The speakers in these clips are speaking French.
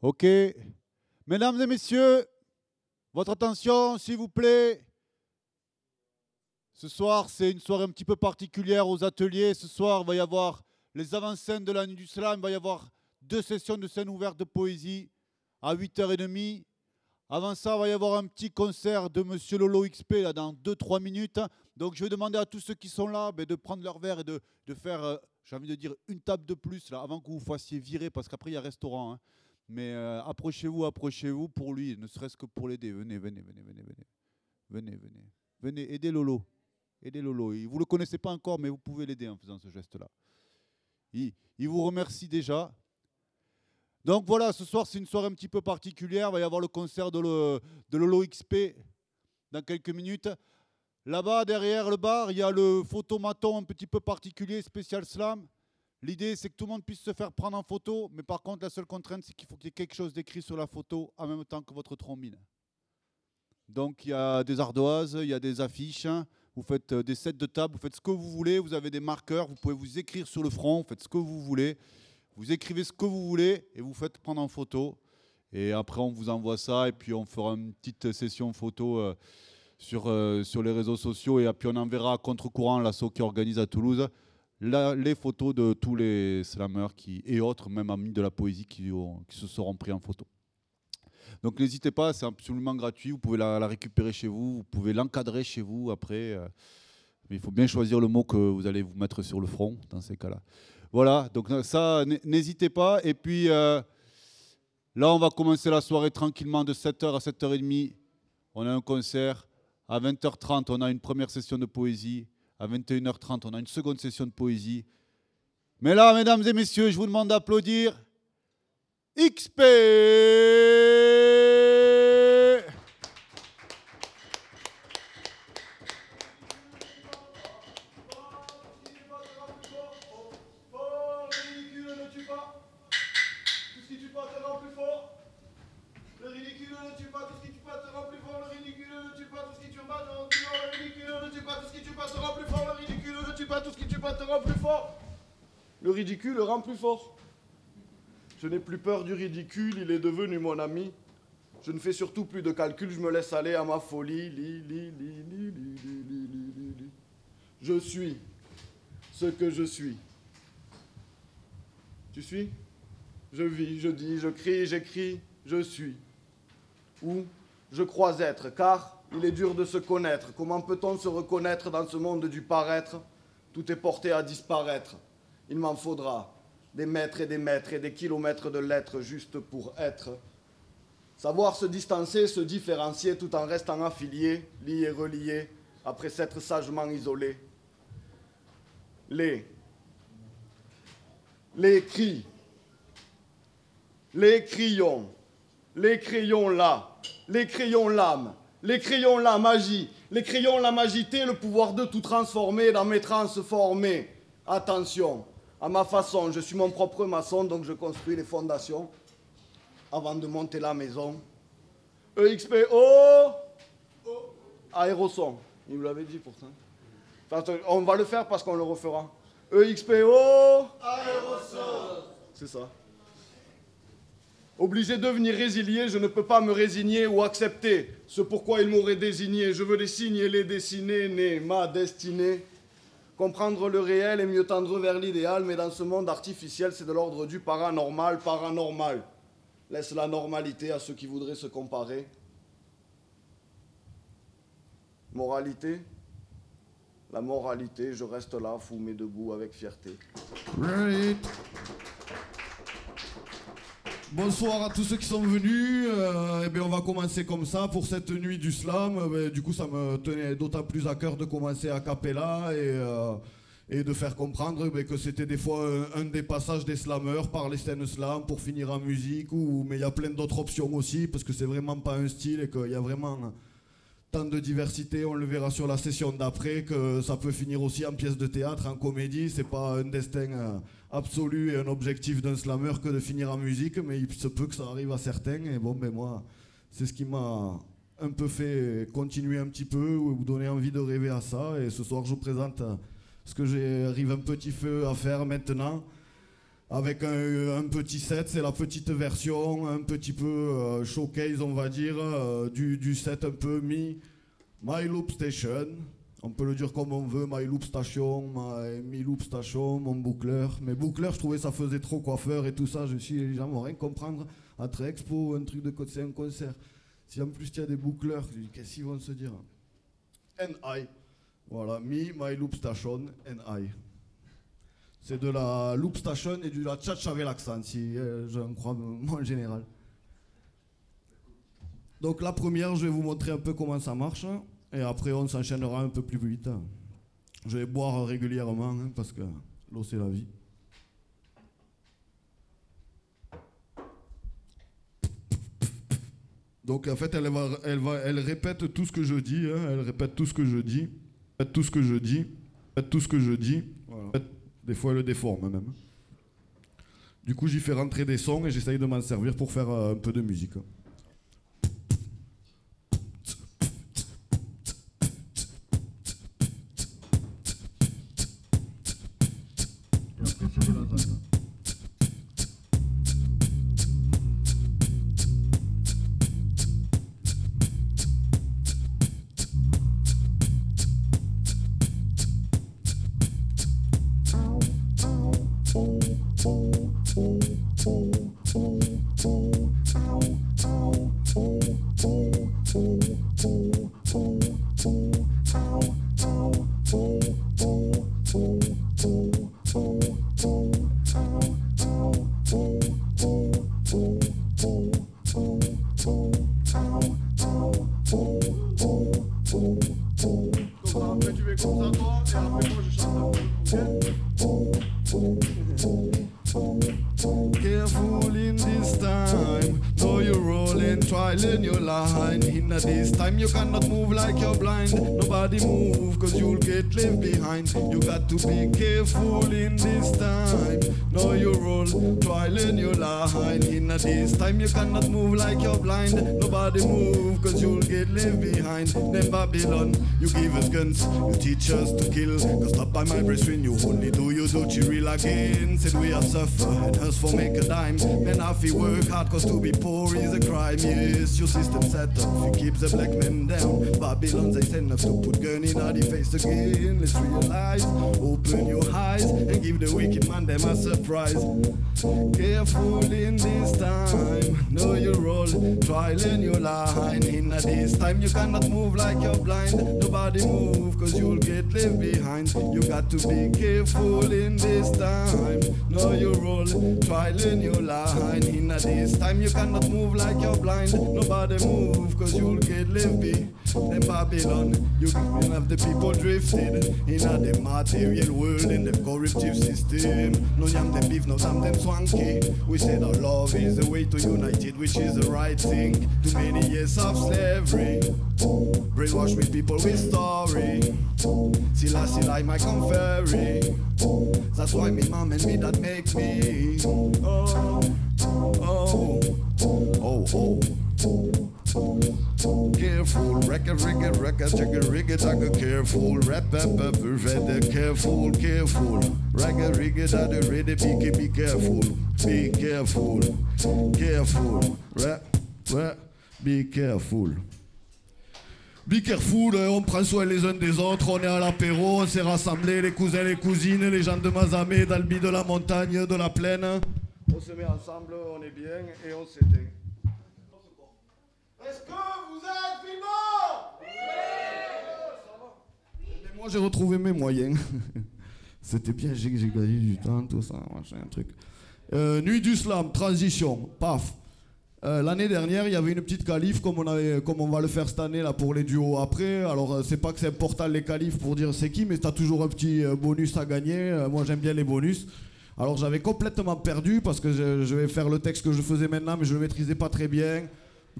Ok. Mesdames et messieurs, votre attention, s'il vous plaît. Ce soir, c'est une soirée un petit peu particulière aux ateliers. Ce soir, il va y avoir les avant-scènes de la nuit du slam. Il va y avoir deux sessions de scène ouverte de poésie à 8h30. Avant ça, il va y avoir un petit concert de Monsieur Lolo XP là, dans 2-3 minutes. Donc je vais demander à tous ceux qui sont là ben, de prendre leur verre et de, faire, euh, j'ai envie de dire, une table de plus là, avant que vous fassiez virer, parce qu'après il y a restaurant. hein. Mais euh, approchez-vous, approchez-vous pour lui, ne serait-ce que pour l'aider. Venez, venez, venez, venez, venez. Venez, venez. Venez, aidez Lolo. Aidez Lolo. Vous ne le connaissez pas encore, mais vous pouvez l'aider en faisant ce geste-là. Il, vous remercie déjà. Donc voilà, ce soir c'est une soirée un petit peu particulière. Il va y avoir le concert de, de Lolo XP dans quelques minutes. Là-bas, derrière le bar, il y a le photomaton un petit peu particulier, spécial slam. L'idée, c'est que tout le monde puisse se faire prendre en photo, mais par contre, la seule contrainte, c'est qu'il faut qu'il y ait quelque chose d'écrit sur la photo en même temps que votre trombine. Donc, il y a des ardoises, il y a des affiches, hein. vous faites euh, des sets de table, vous faites ce que vous voulez, vous avez des marqueurs, vous pouvez vous écrire sur le front, vous faites ce que vous voulez, vous écrivez ce que vous voulez et vous faites prendre en photo. Et après, on vous envoie ça et puis on fera une petite session photo euh, sur, euh, sur les réseaux sociaux et puis on enverra à contre-courant l'assaut qui organise à Toulouse les photos de tous les slammers qui, et autres, même amis de la poésie, qui, se seront pris en photo. Donc n'hésitez pas, c'est absolument gratuit, vous pouvez la, récupérer chez vous, vous pouvez l'encadrer chez vous après. euh, mais il faut bien choisir le mot que vous allez vous mettre sur le front dans ces cas-là. Voilà, donc euh, ça, n'hésitez pas. Et puis euh, là, on va commencer la soirée tranquillement de 7h à 7h30. On a un concert. À 20h30, on a une première session de poésie. À 21h30, on a une seconde session de poésie. Mais là, mesdames et messieurs, je vous demande d'applaudir XP le rend plus fort. Je n'ai plus peur du ridicule, il est devenu mon ami. Je ne fais surtout plus de calculs, je me laisse aller à ma folie. Je suis ce que je suis. Tu suis? Je vis, je dis, je crie, j'écris, je suis. Ou je crois être, car il est dur de se connaître. Comment peut-on se reconnaître dans ce monde du paraître? Tout est porté à disparaître. Il m'en faudra des mètres et des mètres et des kilomètres de lettres juste pour être. Savoir se distancer, se différencier tout en restant affilié, lié, relié, après s'être sagement isolé. Les. Les cris, les crayons, les crayons là, les crayons l'âme, les crayons la magie, les crayons la magité, le pouvoir de tout transformer, dans mes transformer. Attention, à ma façon, je suis mon propre maçon, donc je construis les fondations avant de monter la maison. EXPO, aéroson, il vous l'avait dit pourtant. On va le faire parce qu'on le refera. EXPO, c'est ça. Obligé de devenir résilié, je ne peux pas me résigner ou accepter ce pourquoi ils m'auraient désigné. Je veux les signer, les dessiner, né, ma destinée. Comprendre le réel et mieux tendre vers l'idéal, mais dans ce monde artificiel, c'est de l'ordre du paranormal, paranormal. Laisse la normalité à ceux qui voudraient se comparer. Moralité? La moralité, je reste là, mais debout avec fierté. Bonsoir à tous ceux qui sont venus. Euh, eh bien, on va commencer comme ça pour cette nuit du slam. Ben, du coup, ça me tenait d'autant plus à cœur de commencer à capella et, euh, et de faire comprendre ben, que c'était des fois un, des passages des slammers par les scènes slam pour finir en musique. Ou, mais il y a plein d'autres options aussi parce que c'est vraiment pas un style et qu'il y a vraiment tant de diversité, on le verra sur la session d'après, que ça peut finir aussi en pièce de théâtre, en comédie. C'est pas un destin euh, absolu et un objectif d'un slammer que de finir en musique, mais il se peut que ça arrive à certains. Et bon, ben moi, c'est ce qui m'a un peu fait continuer un petit peu ou donner envie de rêver à ça. Et ce soir, je vous présente ce que j'arrive un petit peu à faire maintenant. Avec un, petit set, c'est la petite version, un petit peu euh, showcase, on va dire, euh, du, set un peu mi My Loop Station. On peut le dire comme on veut, My Loop Station, My, Mi Loop Station, mon boucleur. Mais boucleur, je trouvais ça faisait trop coiffeur et tout ça. Je suis les gens vont rien comprendre entre expo, un truc de côté, un concert. Si en plus il y a des boucleurs, qu'est-ce qu'ils vont se dire? And I. Voilà, Me, My Loop Station, and I. C'est de la loop station et de la cha avec l'accent, si euh, je crois, moi en général. Donc la première, je vais vous montrer un peu comment ça marche, et après on s'enchaînera un peu plus vite. Je vais boire régulièrement, hein, parce que l'eau c'est la vie. Donc en fait, elle, va, elle, va, elle répète tout ce que je dis, hein, elle répète tout ce que je dis, répète tout ce que je dis, répète tout ce que je dis. Voilà. Des fois, elle le déforme même. Du coup, j'y fais rentrer des sons et j'essaye de m'en servir pour faire euh, un peu de musique. Tune. Time, you cannot move like you're blind. Nobody move, cause you'll get left behind. Then Babylon, you give us guns, you teach us to kill. Cause stop by my breast when you only do do real again. Said we are suffer and us for make a dime. Men have to work hard cause to be poor is a crime. Yes, your system set up, you keep the black men down. Babylon they send us to put gun in our face again. Let's realize, open your eyes and give the wicked man them a surprise. Careful in this time, know your role, try learn your line. In this time you cannot move like you're blind. Nobody move cause you'll get left behind. You got to be careful in this time, know your role, try learn your line. In this time you cannot move like you're blind. Nobody move cause you'll get left behind. Then Babylon, you can have the people drifted in a the material world in the corruptive system. No yam them beef, no damn them swanky. We said our love is the way to unite it, which is the right thing. Too many years of slavery, brainwash with people with story. Still I my conferry. That's why me mom and me that make me. Oh, oh, oh, oh. Careful, record, record, record, a rigger, a careful, rap, rap, rap, ready, careful, careful, record, rigger, that ready, be, be careful, be careful, careful, rap, rap, be careful. Be careful, euh, on prend soin les uns des autres, on est à l'apéro, on s'est rassemblés, les cousins, les cousines, les gens de Mazamé, d'Albi, de la montagne, de la plaine. On se met ensemble, on est bien et on s'éteint. Est-ce que vous êtes vivants? Oui Moi j'ai retrouvé mes moyens. C'était bien, j'ai gagné du temps, tout ça, machin, truc. Euh, Nuit du slam, transition, paf. Euh, L'année dernière, il y avait une petite qualif comme on, va le faire cette année là pour les duos après. Alors, euh, c'est pas que c'est important les qualifs pour dire c'est qui, mais t'as toujours un petit euh, bonus à gagner. Moi, j'aime bien les bonus. Alors, j'avais complètement perdu parce que je, vais faire le texte que je faisais maintenant, mais je le maîtrisais pas très bien.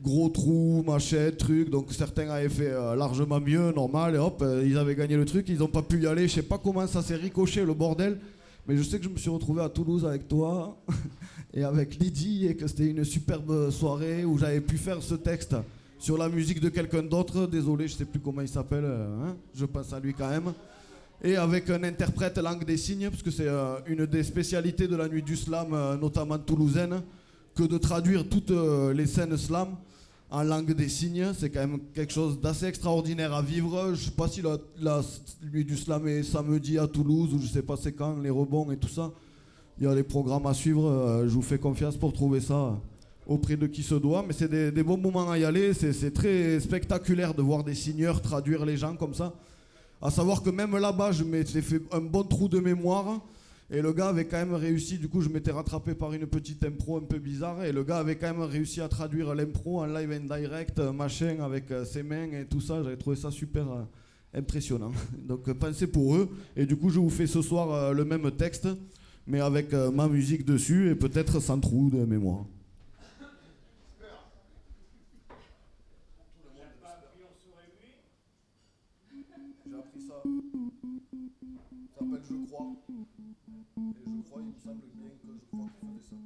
Gros trou, machin, truc. Donc, certains avaient fait largement mieux, normal, et hop, ils avaient gagné le truc. Ils ont pas pu y aller. Je sais pas comment ça s'est ricoché le bordel. Mais je sais que je me suis retrouvé à Toulouse avec toi et avec Lydie et que c'était une superbe soirée où j'avais pu faire ce texte sur la musique de quelqu'un d'autre. Désolé, je sais plus comment il s'appelle. euh, hein. je pense à lui quand même. et avec un interprète langue des signes, parce que c'est euh, une des spécialités de la nuit du slam, euh, notamment toulousaine, que de traduire toutes les scènes slam en langue des signes. C'est quand même quelque chose d'assez extraordinaire à vivre. Je sais pas si la, nuit du slam est samedi à Toulouse, ou je sais pas c'est quand, les rebonds et tout ça. Il y a les programmes à suivre, euh, je vous fais confiance pour trouver ça auprès de qui se doit, mais c'est des, des bons moments à y aller, c'est très spectaculaire de voir des signeurs traduire les gens comme ça. À savoir que même là-bas, je m'étais fait un bon trou de mémoire. Et le gars avait quand même réussi, du coup je m'étais rattrapé par une petite impro un peu bizarre, et le gars avait quand même réussi à traduire l'impro en live and direct, euh, machin, avec euh, ses mains et tout ça, j'avais trouvé ça super impressionnant. Donc pensez pour eux, et du coup je vous fais ce soir le même texte, mais avec euh, ma musique dessus, et peut-être sans trou de mémoire. J'ai appris ça. Ça s'appelle Je crois. Et je crois, il me semble bien que je crois qu'il fallait ça.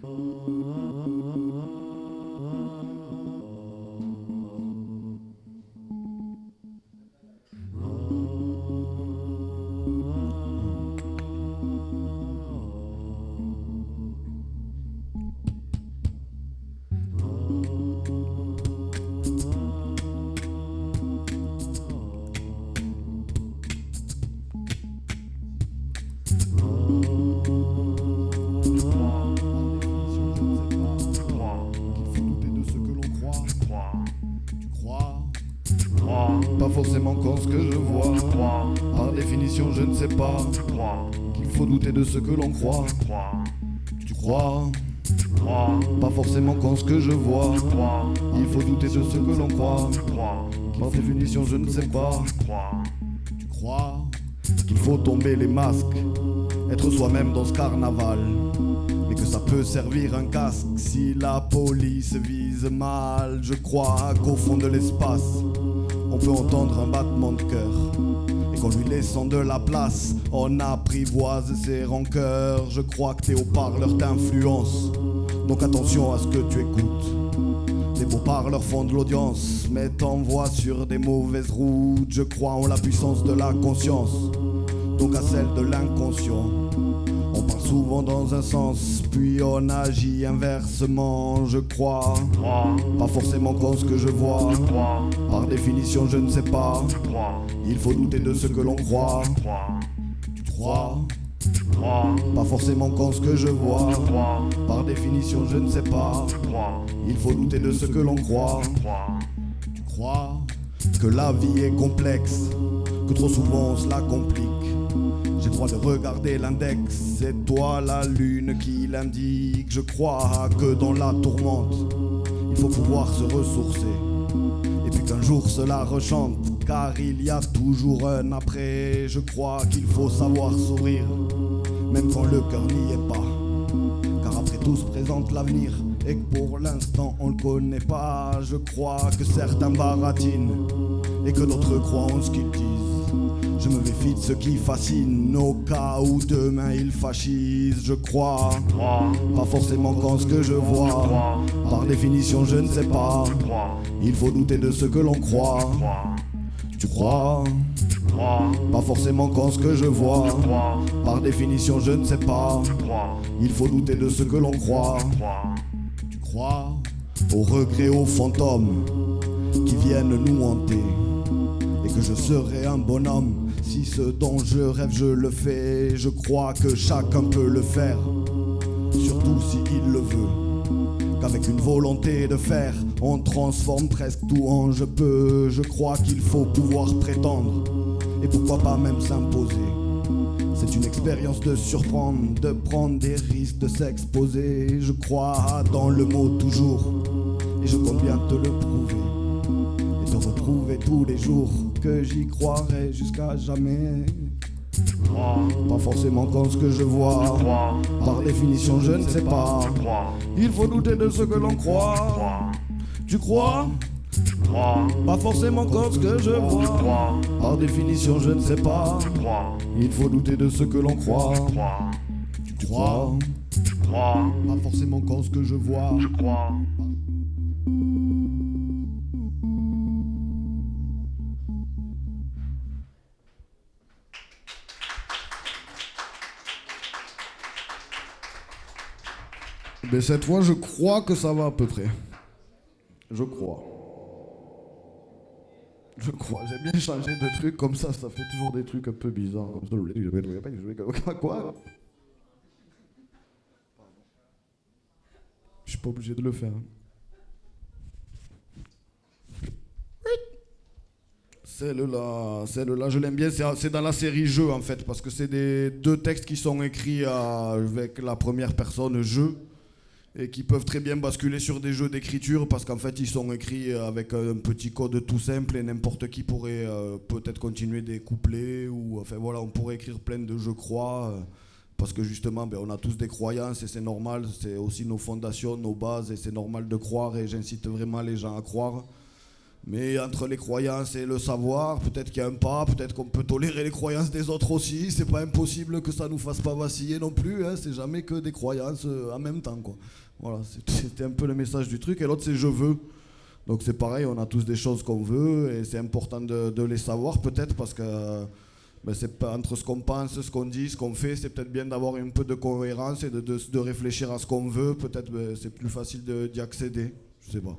Pas de ce que l'on croit. Tu crois? Pas forcément quand ce que je vois. Il faut douter de ce que l'on croit. Par définition, je ne sais pas. Tu crois qu'il faut tomber les masques, être soi-même dans ce carnaval. Mais que ça peut servir un casque si la police vise mal. Je crois qu'au fond de l'espace, on peut entendre un battement de cœur. Qu'en lui laissant de la place, on apprivoise ses rancœurs. Je crois que tes haut-parleurs t'influencent. Donc attention à ce que tu écoutes. Les beaux parleurs font de l'audience, mais t'envoient sur des mauvaises routes. Je crois en la puissance de la conscience, donc à celle de l'inconscient. On parle souvent dans un sens, puis on agit inversement. Je crois, pas forcément quand ce que je vois. Par définition, je ne sais pas. Il faut douter de ce que l'on croit. Tu crois? Pas forcément quand ce que je vois. Par définition, je ne sais pas. Il faut douter de ce que l'on croit. Tu crois que la vie est complexe, que trop souvent on se complique? J'ai droit de regarder l'index, c'est toi la lune qui l'indique. Je crois que dans la tourmente, il faut pouvoir se ressourcer. Et puis qu'un jour cela rechante, car il y a toujours un après. Je crois qu'il faut savoir sourire, même quand le cœur n'y est pas. Car après tout se présente l'avenir, et que pour l'instant on le connaît pas. Je crois que certains baratinent, et que d'autres croient en ce qu'ils disent. Je me méfie de ce qui fascine, au cas où demain ils fascisent. Je crois, pas forcément quand ce que je vois. Par définition, je ne sais pas. Il faut douter de ce que l'on croit. Tu crois? Pas forcément quand ce que je vois. Par définition, je ne sais pas. Il faut douter de ce que l'on croit. Tu crois Aux regrets, aux fantômes qui viennent nous hanter. Et que je serai un bonhomme si ce dont je rêve je le fais. Je crois que chacun peut le faire, surtout si il le veut. Qu'avec une volonté de faire, on transforme presque tout en je peux. Je crois qu'il faut pouvoir prétendre, et pourquoi pas même s'imposer. C'est une expérience de surprendre, de prendre des risques, de s'exposer. Je crois dans le mot toujours, et je compte bien te le prouver. Et te retrouver tous les jours, que j'y croirai jusqu'à jamais. Pas forcément quand ce que je vois, par définition je ne sais pas. Il faut douter de ce que l'on croit. Tu crois? Pas forcément quand ce que je vois, par définition je ne sais pas. Il faut douter de ce que l'on croit. Tu crois? Crois, Pas forcément con ce que je vois. je crois? Mais cette fois, je crois que ça va à peu près. Je crois. Je crois. J'aime bien changer de trucs comme ça, ça fait toujours des trucs un peu bizarres. Quoi? Je suis pas obligé de le faire. Celle-là, celle-là, je l'aime bien. C'est dans la série Jeu en fait, parce que c'est des deux textes qui sont écrits à- avec la première personne jeu et qui peuvent très bien basculer sur des jeux d'écriture parce qu'en fait ils sont écrits avec un petit code tout simple et n'importe qui pourrait euh, peut-être continuer des couplets ou enfin voilà on pourrait écrire plein de je crois euh, parce que justement ben, on a tous des croyances et c'est normal c'est aussi nos fondations nos bases et c'est normal de croire et j'incite vraiment les gens à croire mais entre les croyances et le savoir, peut-être qu'il y a un pas, peut-être qu'on peut tolérer les croyances des autres aussi. C'est pas impossible que ça nous fasse pas vaciller non plus. Hein. C'est jamais que des croyances euh, en même temps, quoi. Voilà, c'était un peu le message du truc. Et l'autre, c'est je veux. Donc c'est pareil, on a tous des choses qu'on veut et c'est important de, les savoir peut-être parce que ben, c'est entre ce qu'on pense, ce qu'on dit, ce qu'on fait, c'est peut-être bien d'avoir un peu de cohérence et de, réfléchir à ce qu'on veut. Peut-être ben, c'est plus facile d'y accéder. Je sais pas.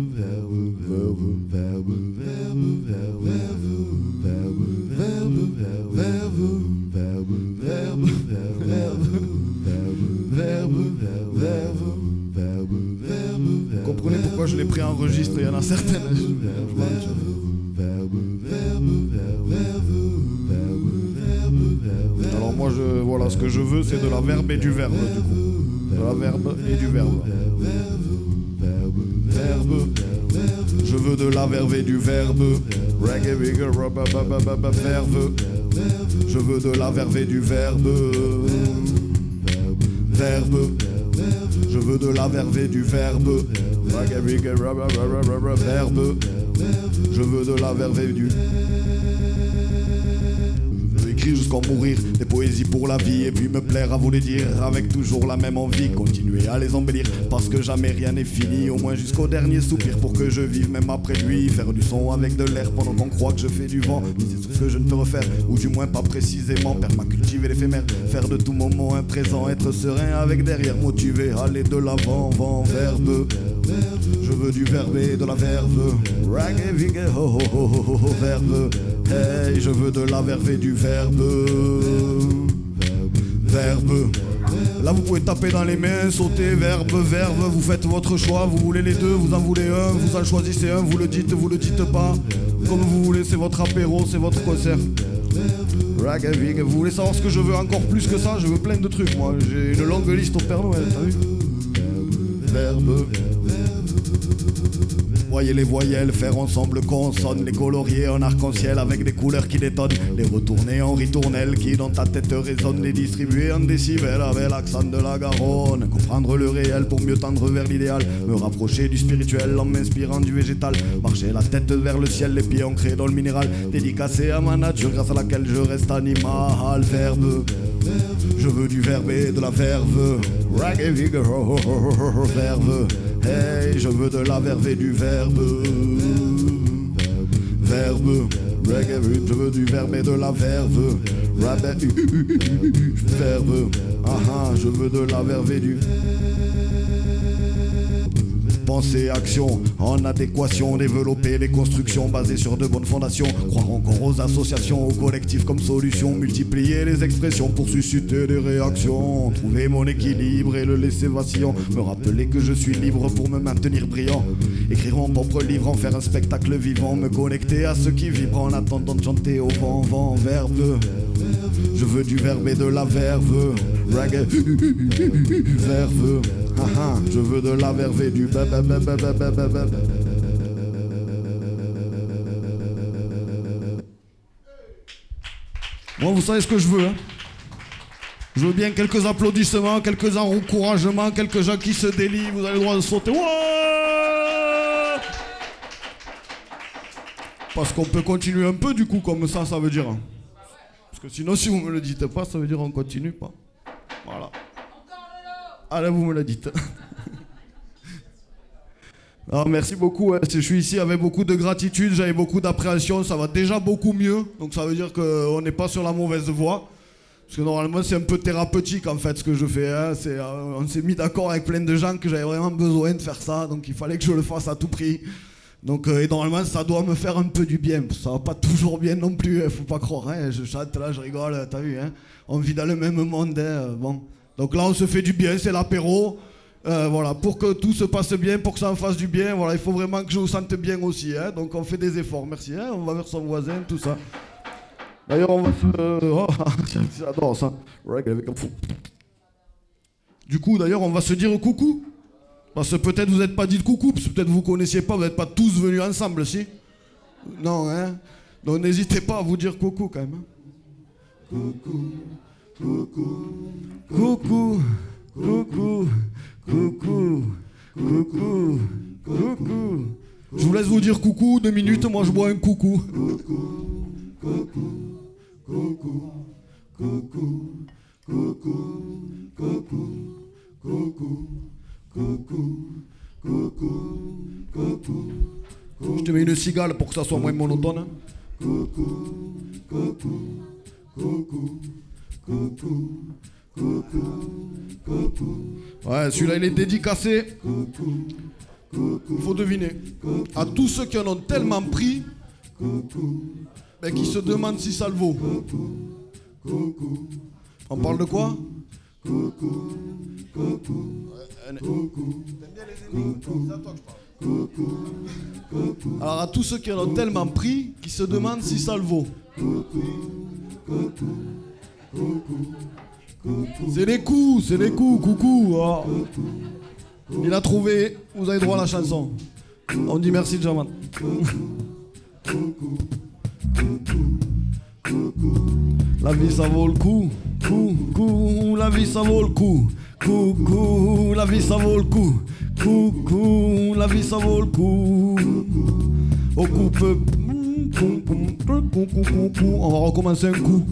pourquoi je l'ai pris en registre, il y en a certaines. Alors moi je voilà ce que je veux c'est de la verbe et du verbe du coup. De la verbe et du verbe. Verbe. Je veux de la verve et du verbe. Reggae, verbe. Je veux de la verve et du verbe. Verbe. Je veux de la verve et du verbe. Verbe. Je veux de la verve et du écrire jusqu'en mourir, des poésies pour la vie et puis me plaire à vous les dire avec toujours la même envie, continuer à les embellir parce que jamais rien n'est fini, au moins jusqu'au dernier soupir pour que je vive même après lui, faire du son avec de l'air pendant qu'on croit que je fais du vent, c'est tout ce que je ne peux refaire, ou du moins pas précisément, permacultiver l'éphémère, faire de tout moment un présent, être serein avec derrière, motivé, aller de l'avant, vent, verbe. Je veux du verbe et de la verve. Reggae, vigue, ho, ho, ho, ho, ho, verbe. Hey, je veux de la verve et du verbe. Verbe. Là, vous pouvez taper dans les mains, sauter, verbe, verbe. Vous faites votre choix. Vous voulez les deux, vous en voulez un. Vous en choisissez un, vous le dites, vous le dites pas. Comme vous voulez, c'est votre apéro, c'est votre concert. Reggae, vigue. Vous voulez savoir ce que je veux encore plus que ça? Je veux plein de trucs, moi. J'ai une longue liste au Père Noël, Verbe. Les voyelles, faire ensemble consonnes, les colorier en arc-en-ciel avec des couleurs qui détonnent, les retourner en ritournelles qui dans ta tête résonnent, les distribuer en décibels avec l'accent de la Garonne, comprendre le réel pour mieux tendre vers l'idéal, me rapprocher du spirituel en m'inspirant du végétal, marcher la tête vers le ciel, les pieds ancrés dans le minéral, dédicacé à ma nature grâce à laquelle je reste animal, verbe. Je veux du verbe et de la verve. Vigor, oh, oh, verve. Hey, je veux de la verve et du verbe. Verbe. Reggae, je veux du verbe et de la verve. Rabbe, verbe. Ah ah, je veux de la verve et du Pensée, action, en adéquation, développer les constructions basées sur de bonnes fondations, croire encore aux associations, aux collectifs comme solution, multiplier les expressions pour susciter des réactions, trouver mon équilibre et le laisser vacillant, me rappeler que je suis libre pour me maintenir brillant, écrire mon propre livre, en faire un spectacle vivant, me connecter à ceux qui vibrent en attendant de chanter au vent, vent, verbe. Je veux du verbe et de la verve, reggae, verve je veux de la verve et du vous savez ce que je veux. Hein. Je veux bien quelques applaudissements, quelques encouragements, quelques gens qui se délient. Vous avez le droit de sauter. Parce qu'on peut continuer un peu du coup comme ça, ça veut dire. Hein. Parce que sinon, si vous ne me le dites pas, ça veut dire qu'on ne continue pas. Ah là, vous me le dites. Alors, merci beaucoup. hein. Je suis ici avec beaucoup de gratitude, j'avais beaucoup d'appréhension, ça va déjà beaucoup mieux. Donc ça veut dire qu'on n'est pas sur la mauvaise voie. Parce que normalement, c'est un peu thérapeutique en fait ce que je fais. hein. Euh, on s'est mis d'accord avec plein de gens que j'avais vraiment besoin de faire ça, donc il fallait que je le fasse à tout prix. Donc, euh, et normalement, ça doit me faire un peu du bien. Ça va pas toujours bien non plus, hein, faut pas croire. hein. Je chante là, je rigole, t'as vu. On vit dans le même monde. Bon. Donc là, on se fait du bien, c'est l'apéro. Euh, voilà, pour que tout se passe bien, pour que ça en fasse du bien, voilà, il faut vraiment que je vous sente bien aussi. hein. Donc on fait des efforts, merci. hein. On va vers son voisin, tout ça. D'ailleurs, on va se. Oh, j'adore ça. Du coup, d'ailleurs, on va se dire coucou. Parce que peut-être vous n'êtes pas dit coucou, parce que peut-être vous connaissiez pas, vous n'êtes pas tous venus ensemble, si Non, hein Donc n'hésitez pas à vous dire coucou quand même. hein. Coucou, coucou, coucou, coucou, coucou, coucou, coucou. Je vous laisse vous dire coucou, deux minutes, moi je bois un coucou. Je te mets une cigale pour que ça soit moins monotone. Hein. Ouais, celui-là il est dédicacé. Faut deviner. À tous ceux qui en ont tellement pris, mais qui se demandent si ça le vaut. On parle de quoi? Alors à tous ceux qui en ont tellement pris, qui se demandent si ça le vaut. C'est des coups, c'est des coups, coucou. ah. Il a trouvé, vous avez droit à la chanson. On dit merci Jaman. La vie ça vaut le coup, coup, la vie ça vaut le coup, coup, la vie ça vaut le coup, coup, la vie ça vaut le coup. Au coup. on va recommencer un coup.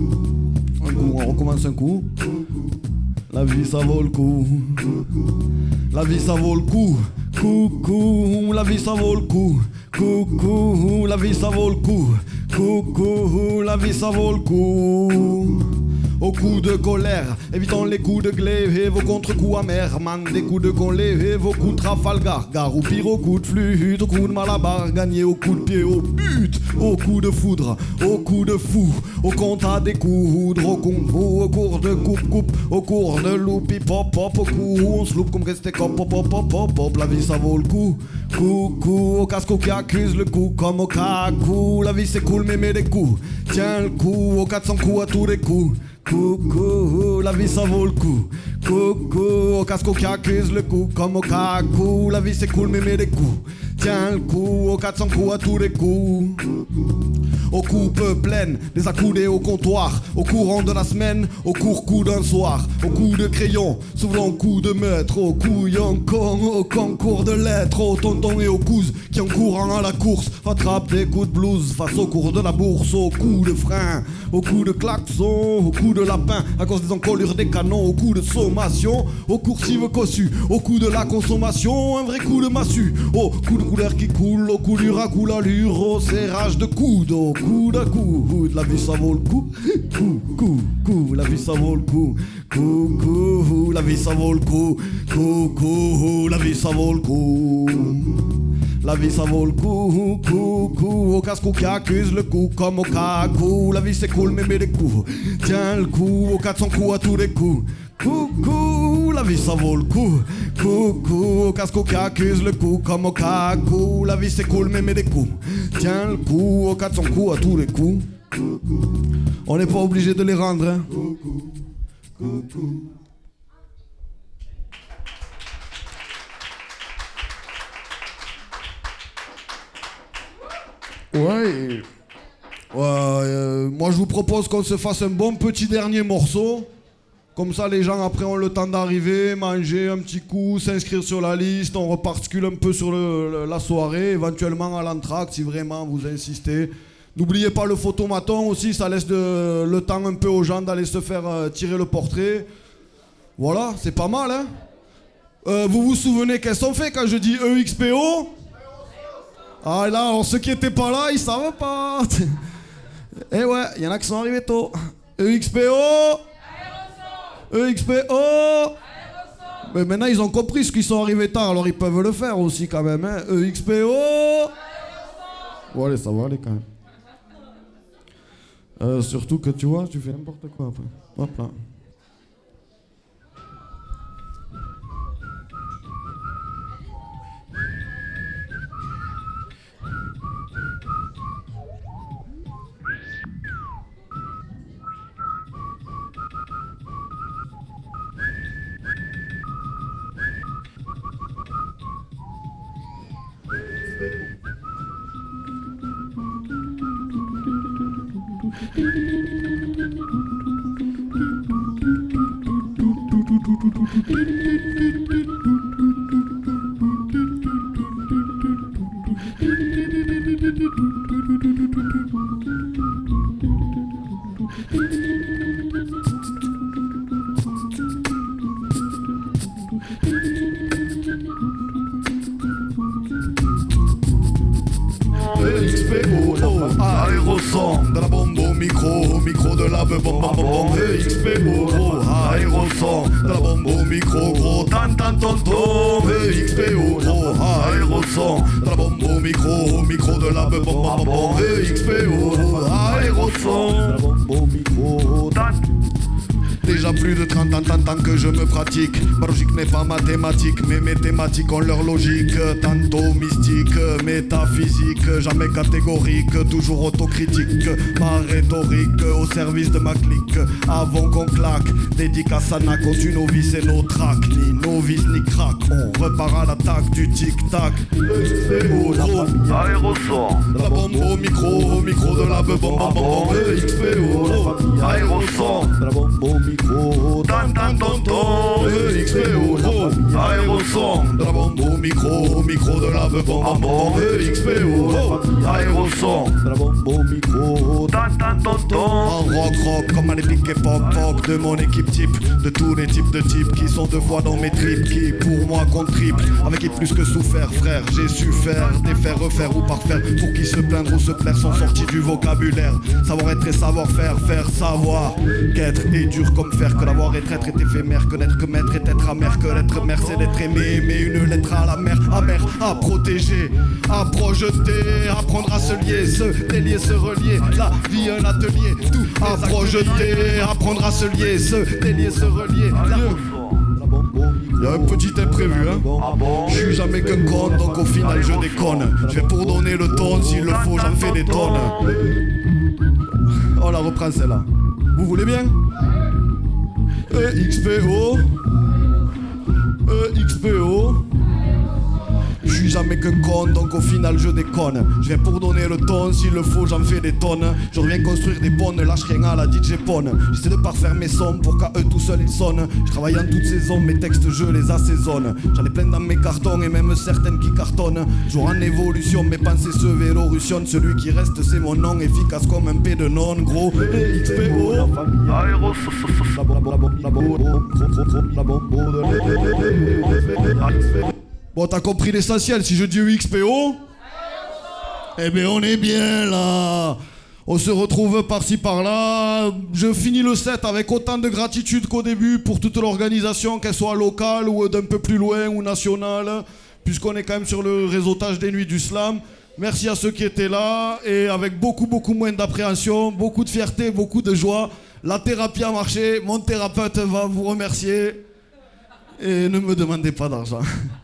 On recommence un coup. La vie ça vaut le coup. La vie ça vaut le coup. Coucou, la vie ça vaut le coup. Coucou, la vie ça vaut le coup. Coucou, la vie ça vaut le coup. Au coup de colère, évitons les coups de glaive et vos contre-coups amers. Man, des coups de colère et vos coups de Trafalgar. Gare ou pire au coup de flûte, au coup de malabar. Gagné au coup de pied, au but, au coup de foudre, au coup de fou. Au compte à des coups, au fu, au cours de coupe-coupe, au cours de loupi pop pop, au coup on se loupe comme restait cop pop pop pop pop pop. La vie ça vaut le coup. Coucou, au casque qui accuse le coup comme au cacou. La vie c'est cool, mais mets des coups. Tiens le coup, au 400 coups à tous les coups. Coucou, la vie ça vaut le coup. Coucou, au casque qui accuse le coup comme au cacou. La vie c'est cool, mais mets des coups. Tiens le coup, au 400 coups à tous les coups. Aux coupes pleines, des accoudés au comptoir, au courant de la semaine, au court coup d'un soir, au coup de crayon, souvent coup de maître, au couillon con, au concours de lettres, au tonton et aux cousses qui en courant à la course attrapent des coups de blues face au cours de la bourse, au coup de frein, au coup de klaxon, au coup de lapin, à cause des encolures des canons, au coup de sommation, au coursive cossu, au coup de la consommation, un vrai coup de massue, au coup de couleur qui coule, au coup du racoule allure, au serrage de coude, au coup de coude, la vie ça vaut le coup, coup, coup, coup, la vie ça vaut le coup, coup, coup, la vie ça vaut le coup, coup, coup, la vie ça vaut le coup. La vie ça vaut le coup, coup, coup, au casque qui accuse le coup comme au cacou. La vie c'est cool mais mets des coups. Tiens le coup, au 400 coups à tous les coups. Coucou, la vie ça vaut le coup. Coucou, au casque qui accuse le coup comme au cacou. La vie c'est cool mais mets des coups. Tiens le coup, au 400 coups à tous les coups. On n'est pas obligé de les rendre, hein. Ouais, euh, moi je vous propose qu'on se fasse un bon petit dernier morceau. Comme ça, les gens après ont le temps d'arriver, manger un petit coup, s'inscrire sur la liste. On reparticule un peu sur la soirée, éventuellement à l'entracte si vraiment vous insistez. N'oubliez pas le photomaton aussi, ça laisse le temps un peu aux gens d'aller se faire euh, tirer le portrait. Voilà, c'est pas mal, hein Euh, Vous vous souvenez qu'est-ce qu'on fait quand je dis EXPO Ah là, alors ceux qui étaient pas là, ils savent pas. Eh ouais, il y en a qui sont arrivés tôt. EXPO EXPO Mais maintenant ils ont compris ce qu'ils sont arrivés tard, alors ils peuvent le faire aussi quand même. Hein. EXPO Bon allez, ça va aller quand même. Euh, surtout que tu vois, tu fais n'importe quoi après. Hop là. Beep, Plus de 30 ans, tant que je me pratique. Ma logique n'est pas mathématique, mais mes thématiques ont leur logique. Tantôt mystique, métaphysique, jamais catégorique, toujours autocritique. Ma rhétorique au service de ma clique. Avant qu'on claque, dédicace à Naco, tu novice et nos tracks. Ni novice ni crack, on repart à l'attaque du tic-tac. XPO, la famille la bombe au micro, au micro de la bombe, bombe, bombe, bombe, XPO, aérosol, de la bombe au micro, tan tan ton ton, XPO, la aérosol, de la bombe au micro, micro de la bombe, bombe, bombe, XPO, la bombe au micro, tan tan ton ton, en rock rock comme à l'épique époque pop de mon équipe type De tous les types de types qui sont deux fois dans mes tripes Qui pour moi compte triple Avec qui plus que souffert frère J'ai su faire, défaire, refaire ou parfaire Pour qui se plaindre ou se plaire sont sortis du vocabulaire Savoir-être et savoir-faire, faire savoir Qu'être est dur comme faire Que l'avoir et être est éphémère Que n'être que maître est être amer Que l'être mère c'est l'être aimé Mais une lettre à la mer, amère à protéger À projeter, apprendre à se lier Se délier, se relier La vie un atelier, tout à projeter Apprendre à se lier, se délier, se relier La- Il y a un petit imprévu, hein. Je suis jamais qu'un con, donc au final je déconne. Je vais pour donner le ton, s'il le faut, j'en fais des tonnes. Oh, la reprend celle-là. Vous voulez bien? E EXPO EXPO je suis jamais qu'un con, donc au final je déconne. Je viens pour donner le ton, s'il le faut, j'en fais des tonnes. Je reviens construire des bonnes, lâche rien à la DJ Pone. J'essaie de parfaire mes sons pour qu'à eux tout seuls ils sonnent. Je travaille en toutes saisons, mes textes je les assaisonne. J'en ai plein dans mes cartons et même certaines qui cartonnent. Jour en évolution, mes pensées se vélorutionnent. Celui qui reste, c'est mon nom, efficace comme un P de non, gros. Et XPO, la famille. aérosol, La bombe, la bombe, la bombe, gros, gros, gros, la bombe de Bon, t'as compris l'essentiel. Si je dis UXPO, eh bien, on est bien là. On se retrouve par-ci par-là. Je finis le set avec autant de gratitude qu'au début pour toute l'organisation, qu'elle soit locale ou d'un peu plus loin ou nationale, puisqu'on est quand même sur le réseautage des nuits du slam. Merci à ceux qui étaient là et avec beaucoup, beaucoup moins d'appréhension, beaucoup de fierté, beaucoup de joie. La thérapie a marché. Mon thérapeute va vous remercier. Et ne me demandez pas d'argent.